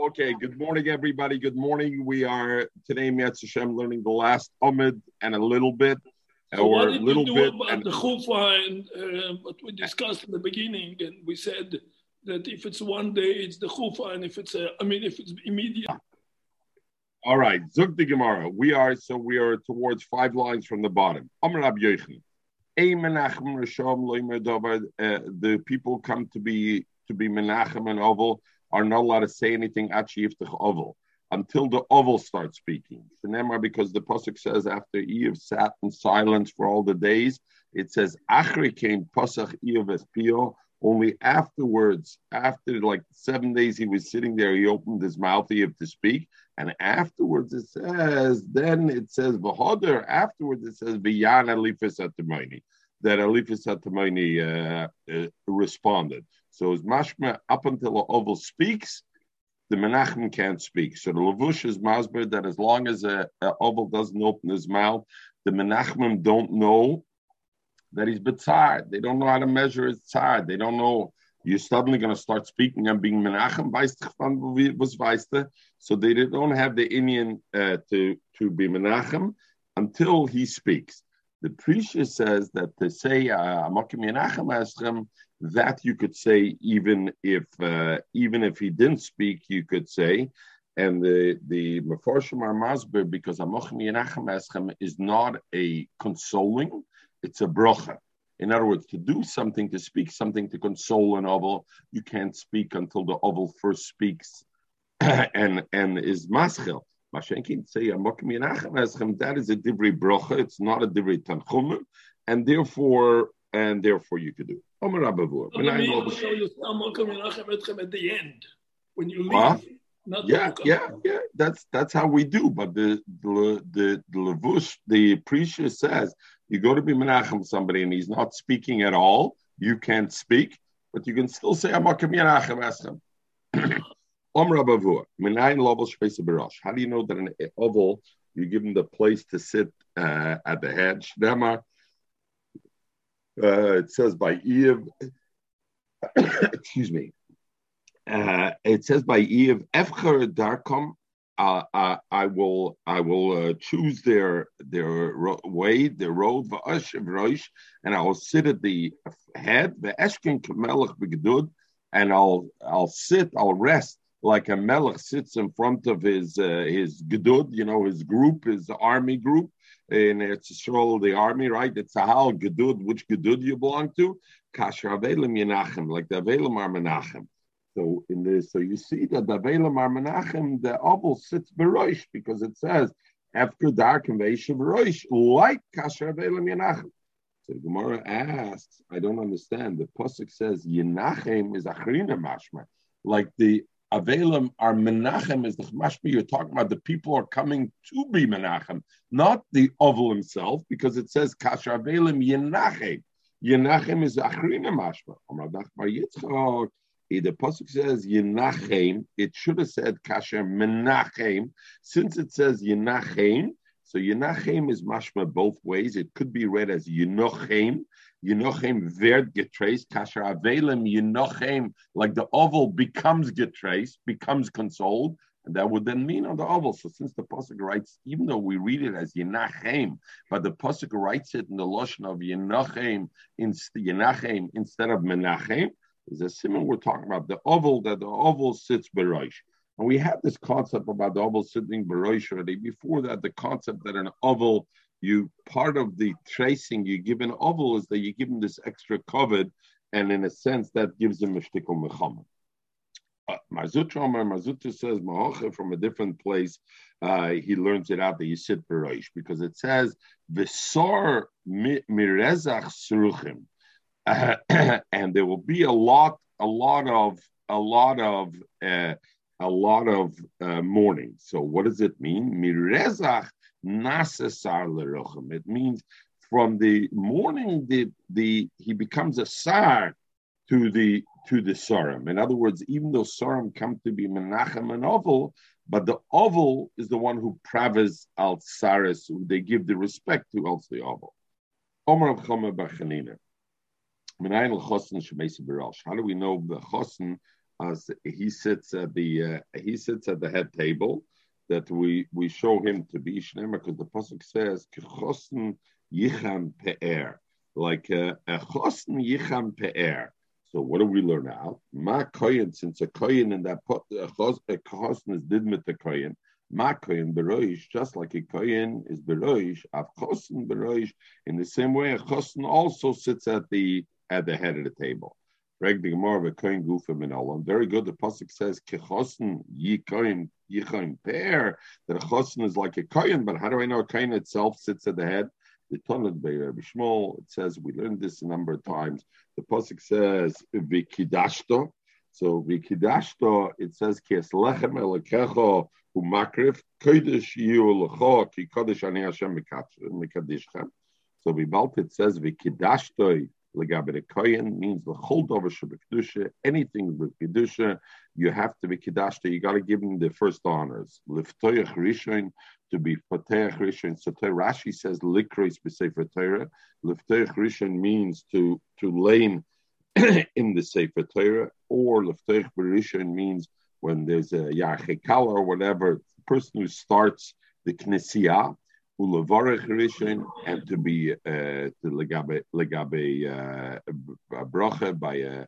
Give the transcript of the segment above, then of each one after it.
Okay, good morning, everybody. Good morning. We are today, Mietz Hashem, learning the last Amid and a little bit, So or a little bit. And, the chufa and uh, what we discussed in the beginning? And we said that if it's one day, it's the chufa, and if it's a, I mean, if it's immediate, all right, Zug the Gemara. We are so we are towards five lines from the bottom. Amr Rab Yochanan. Ein Menachem Rishon lo Ymer Uh, The people come to be to be Menachem and Oval are not allowed to say anything until the Oval starts speaking. Because the pasuk says after Iyov sat in silence for all the days, it says Achri came Pasach Espio. Only afterwards, after like seven days, he was sitting there. He opened his mouth, he to speak, and afterwards it says, then it says Vahoder. Afterwards it says Viyan Atamani, that Atamani uh, uh, responded. So as mashma up until the oval speaks, the Menachem can't speak. So the Lavush is masber that as long as a, a oval doesn't open his mouth, the Menachemim don't know that he's betzar. They don't know how to measure his tzar. They don't know you're suddenly going to start speaking and being Menachem was? So they don't have the Indian uh, to to be Menachem until he speaks. The Prisha says that to say uh, Menachem Eschem, that you could say even if uh, even if he didn't speak, you could say. And the the Meforshim are masber because Yenachem Eschem is not a consoling, it's a brocha. In other words, to do something, to speak something, to console an oval, you can't speak until the oval first speaks and and is maschil. Mashenkin say Eschem, that is a divrei brocha, it's not a divrei tanchumim, and therefore and therefore you could do. it. Omer Abavur. What do you mean? So you say, "Amalekam Menachem Etchem" at the end when you leave. Not Yeah, yeah, yeah. That's that's how we do. But the the the, the levush, the Prisha says you go to be menachem somebody and he's not speaking at all. You can't speak, but you can still say amakim menachem eschem. Om rabavur minayin lovel shpeisa barash. How do you know that an oval you give him the place to sit uh, at the head? Uh, it says by Iyov. excuse me. Uh, it says by Iyov, Efcher Darkom, uh, uh, I will I will uh, choose their their ro- way, their road, and I will sit at the head, the Eshkin Kamelech begdud, and I'll I'll sit, I'll rest like a melech sits in front of his uh, his gedud, you know, his group, his army group. In it's Yisrael, the army, right? It's a gedud, which gedud you belong to? Kasher Avelim Yenachem, like the Avelim are Menachem. So in this, so you see that the Avelim are Menachem, the oval sits beroish because it says after dark and Veishav like Kasher Avelim Yenachem. So the Gemara asks, I don't understand. The pasuk says Yenachem is Achrina Mashma, like the Avelim are Menachem is the Mashma. You're talking about the people are coming to be Menachem, not the oval himself, because it says Kasher Avelim Yenachem. Yenachem is Achrina Mashma. Amar Bar Yitzchak. The pasuk says Yenachem. It should have said Kasher Menachem. Since it says Yenachem, so Yenachem is mashma both ways. It could be read as Yenochem. Yenochem werd getrace. Kasher Avelem Yenochem, like the oval becomes getrace, becomes consoled. And that would then mean on the oval. So since the pasuk writes, even though we read it as Yenachem, but the pasuk writes it in the lotion of Yenochem, instead Yenachem instead of Menachem, is a simon we're talking about the oval that the oval sits beroish. And we had this concept about the oval sitting beroish already. Before that, the concept that an oval, you part of the tracing you give an oval is that you give him this extra covered, and in a sense that gives him a shtickle mechama. Uh, Mar Zutra Mar Zutra says Mahoche from a different place. Uh, he learns it out that you sit beroish because it says Visor mi- mirezach sruchim. Uh, and there will be a lot, a lot of, a lot of, uh, a lot of uh, mourning. So, what does it mean? Mirezach lerochim. It means from the morning, the the he becomes a sar to the to the sarim. In other words, even though sarim come to be menachem and oval, but the oval is the one who praves al saris, who they give the respect to else the oval. Omer of Chomer Bachanina. How do we know the chosen as he sits at the uh, he sits at the head table, that we we show him to be Shnema because the pasuk says kechosn yicham pe'er, like uh, a chosn yicham pe'er. So what do we learn now? Ma koyin, since a koyin in that a chosn is didmit the koyin. Ma koyin beroish, just like a koyin is beroish, av chosn beroish. In the same way, a chosn also sits at the at the head of the table. Very good. The pasuk says kechosen yi kohen yichain pair. That a chosen is like a kohen, but how do I know a kohen itself sits at the head? The Be'er Bishmol. It says we learned this a number of times. The pasuk says vikidashto. So vikidashto. It says kes lechem elakecho umakrif kodesh yu lecho ki kodesh ani Hashem mikadishchem. So it says vikidashto legabe means the holdover kedusha. Anything with kedusha, you have to be kedashta. You got to give him the first honors. Liftoyach rishon to be poteach rishon. So Rashi says likrois b'sefer Torah. Liftoyach rishon means to to lane in the sefer Torah, or liftoyach rishon means when there's a yachekala or whatever. The person who starts the knesiyah ulevarech rishon, and to be uh, to legabe legabe uh, bracha by a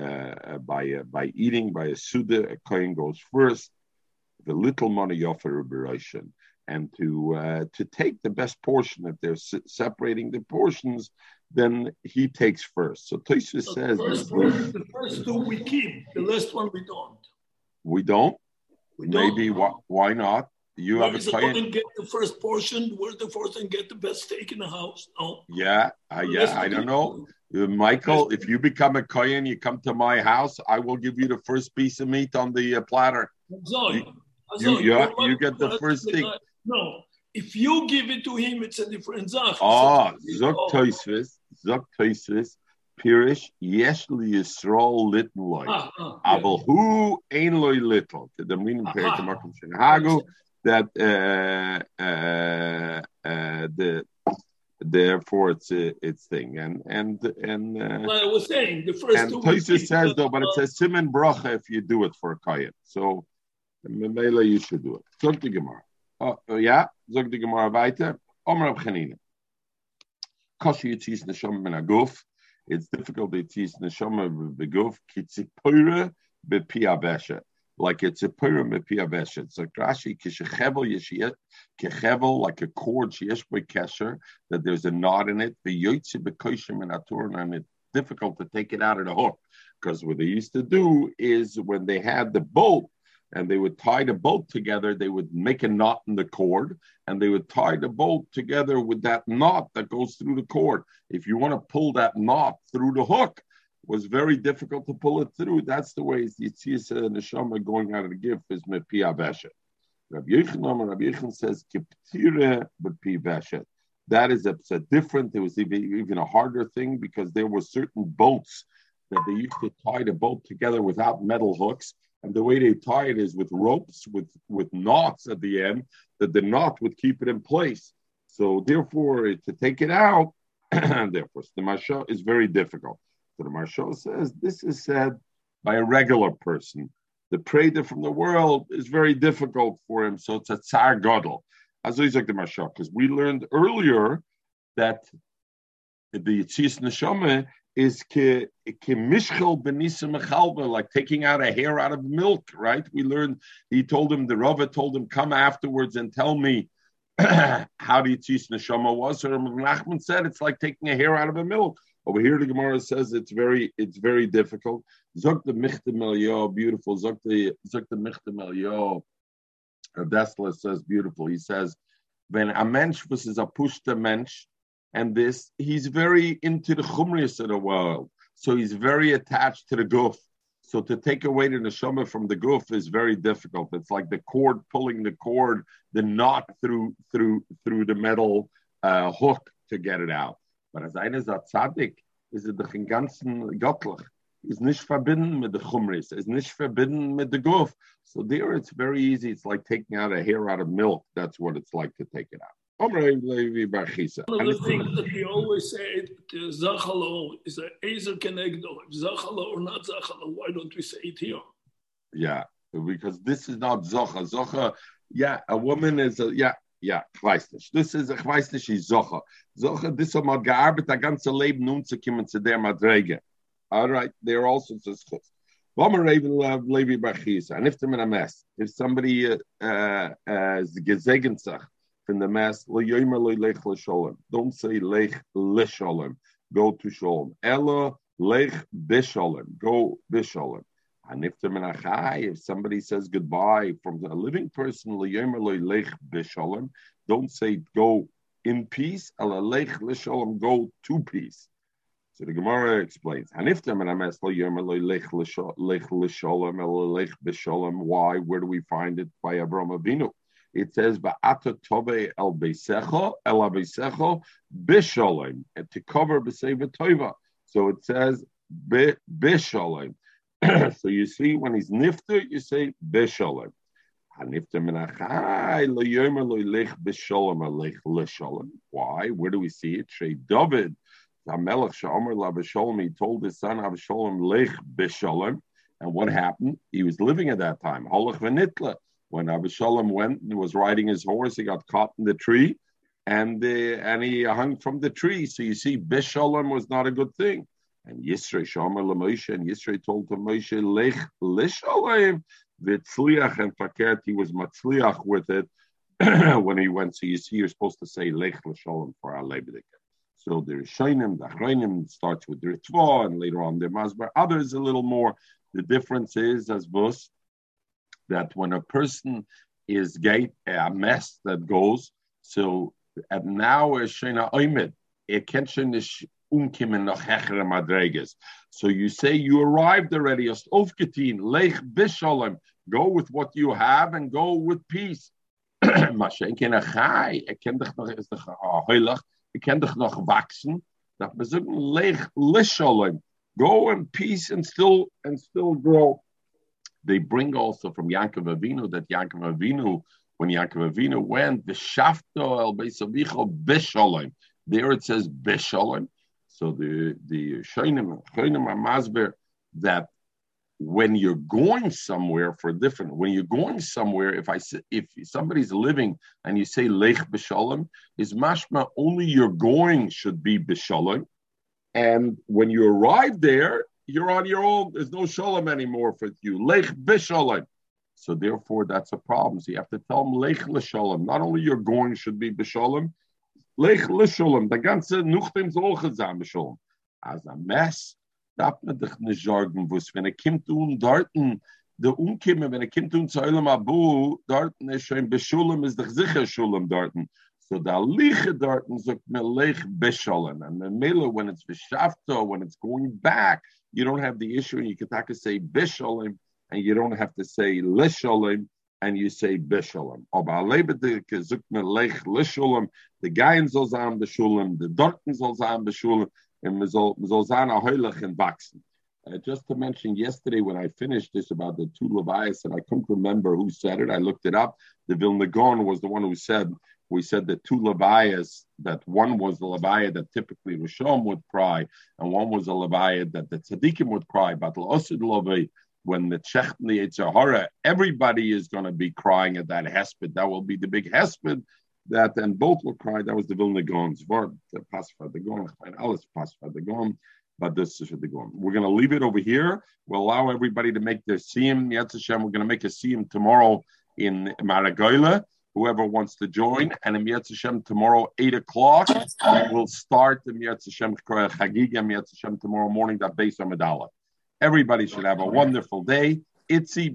uh, by a, by eating by a suda. A coin goes first. The little money offer a and to uh, to take the best portion. If they're se- separating the portions, then he takes first. So Tosha so says the first, one, the first two we keep, the last one we don't. We don't. We Maybe don't. why, why not? You Where have is a the client. one get the first portion? Where's the first and get the best steak in the house? No. Yeah, uh, yeah. I don't know. Uh, Michael, if you become a kohen, you come to my house, I will give you the first piece of meat on the uh, platter. So, You- you- you- you get the first thing. No, if you give it to him, it's a different zach. Ah, zok toisvis, zok toisvis, pirish yesh li yisrael litn loy. Ah, ah. Aval hu ein loy little. To the meaning period to Aha. Markham Hagu that uh, uh, uh, the therefore it's its thing and and and. Uh, Well, I was saying the first And two. Tosis says though, but it says Simon Bracha if you do it for a Kayan. So Mele you should do it. Zog the Gemara. Oh, oh, yeah, Zog the Gemara weiter. Omer Rab Chanina. Koshi Yitzis Neshama Ben Aguf. It's difficult to Yitzis Neshama Beguf. Kitzipura Bepi Avesha. Like it's a pura bepi avesha. It's like Rashi kishechevel yeshiyet kechevel like a cord sheyesh kesher that there's a knot in it. The yotze bekoshim and atur and it's difficult to take it out of the hook because what they used to do is when they had the boat and they would tie the boat together, they would make a knot in the cord and they would tie the boat together with that knot that goes through the cord. If you want to pull that knot through the hook, was very difficult to pull it through. That's the way the Yitzis and uh, the Shama going out of the gift is mepi aveshet. Rabbi Yechon, Rabbi Yechon says kiptire bepi aveshet. That is a, a different. It was even, even a harder thing because there were certain boats that they used to tie the boat together without metal hooks, and the way they tie it is with ropes with with knots at the end that the knot would keep it in place. So therefore, to take it out, therefore, the mashal is very difficult. The mashal says this is said by a regular person. The prader from the world is very difficult for him. So it's a tsar always, like the mashal, because we learned earlier that the Yitzis Neshama is ke, mishchel benisa like taking out a hair out of milk, right? We learned, he told him, the Rava told him, come afterwards and tell me how the Yitzis Neshama was. So Nachman said it's like taking a hair out of a milk. Over here, the Gemara says it's very, it's very difficult. Zok the michtem beautiful. Zok the, zok the michtem. Dessler says beautiful. He says, when a mensch was a pushta mensch, and this, he's very into the chumrius of the world. So he's very attached to the goof. So to take away the neshama from the goof is very difficult. It's like the cord pulling the cord, the knot through through through the metal uh, hook to get it out. But as einer sagt, Tzaddik, ist er es doch im Ganzen göttlich. Ist nicht verbinden mit the chumris. Ist nicht verbinden mit the goof. So there it's very easy. It's like taking out a hair out of milk. That's what it's like to take it out. Omrei Levi Bar Chisa. One of the things that he always say, the Zachalo is a Ezer Kenegdo. If Zachalo or not Zachalo, why don't we say it here? Yeah, because this is not Zocha. Zocha, yeah, a woman is a, yeah, yeah, ich weiß nicht. Das ist, ich weiß nicht, ist Zocha. Zocha, das hat man gearbeitet, ein ganzes Leben nun zu kommen zu der Madrege. All right, there are also Zchus. Levi Bachis, and if they're in a mess, if somebody uh, uh, is gesegnet sich from the mess, don't say lech lisholem, go to sholem. Ella lech bisholem, go bisholem. And if somebody says goodbye from a living person, don't say go in peace, go to peace. So the Gemara explains, why? Where do we find it by Abraham Avinu? It says, "Ba'ata tove el beisecho el beisecho bisholem," to cover b'seva tova. So it says bisholem. so you see, when he's nifter, you say bishalom. Why? Where do we see it? Shay David, Hamelech Shaomer Labasholem, he told his son Abisholem Lech Bishalom. And what happened? He was living at that time. Holach Venitla. When Abishalom went and was riding his horse, he got caught in the tree and uh, and he hung from the tree. So you see, Bishalom was not a good thing. And Yisrei Shomer LeMoshe, and Yisrei told to Moshe, Lech Lishalem, Vitzliach and Fakert, he was Matzliach with it when he went. So you see, you're supposed to say Lech Lishalem for our Lebedik. So the Rishonim, the Achronim starts with the Ritva, and later on the Masber. Others a little more. The difference is, as Bus, that when a person is gate a mess that goes, so at now uh, is Shena Oimid, it can so you say you arrived already, Ofketin, Lech Bishalem. Go with what you have and go with peace. Ik ken nog, is wachsen. Lech. Go in peace and still and still grow. They bring also from Yaakov Avinu that Yaakov Avinu, when Yaakov Avinu went, the Shafto el Beisavicho Bishalem. There it says Bishalem. So the the Shainim Masber that when you're going somewhere for different, when you're going somewhere, if I if somebody's living and you say Lech B'Shalom, is mashma only you're going should be B'Shalom, and when you arrive there, you're on your own. There's no Shalom anymore for you. Lech B'Shalom. So therefore, that's a problem. So you have to tell them Lech L'Shalom. Not only you're going should be B'Shalom, Lech Lisholem, der ganze Nuchtem soll zusammen schon. Als ein Mess, darf man dich nicht sorgen, wo es, wenn er kommt und dorten, der Umkimme, wenn er kommt und zu Abu, dorten ist schon Beschulem, ist doch sicher Schulem dorten. So da liche dorten sagt man Lech Besholem. And the Miller, when it's Beshafto, when it's going back, you don't have the issue, and you can talk to say Besholem, and you don't have to say Lisholem, and you say Bishalom. The Gain soll sein Beshulam, the Dorten soll sein Beshulam, and man soll and. Uh, just to mention, yesterday when I finished this about the two Levias, and I couldn't remember who said it, I looked it up. The Vilna Gaon was the one who said, we said the two Levias, that one was the Levia that typically Rishon would cry, and one was a Levia that the Tzaddikim would cry, but Osid Levi, when the Chech the Yitzhahara, everybody is going to be crying at that hesped. That will be the big hesped that, and both will cry. That was the Vilna Gaon's word, the Pasfa the and alice Pasfa the Gaon, but this is the Gaon. We're going to leave it over here. We'll allow everybody to make their siyum. Yetz we're going to make a siyum tomorrow in Maragoila. Whoever wants to join, and in Hashem tomorrow, 8 o'clock, we'll start the Yetz Hashem Chagiga, Yetz Hashem tomorrow morning, that base on Medallah. Everybody should have a wonderful day. Itzi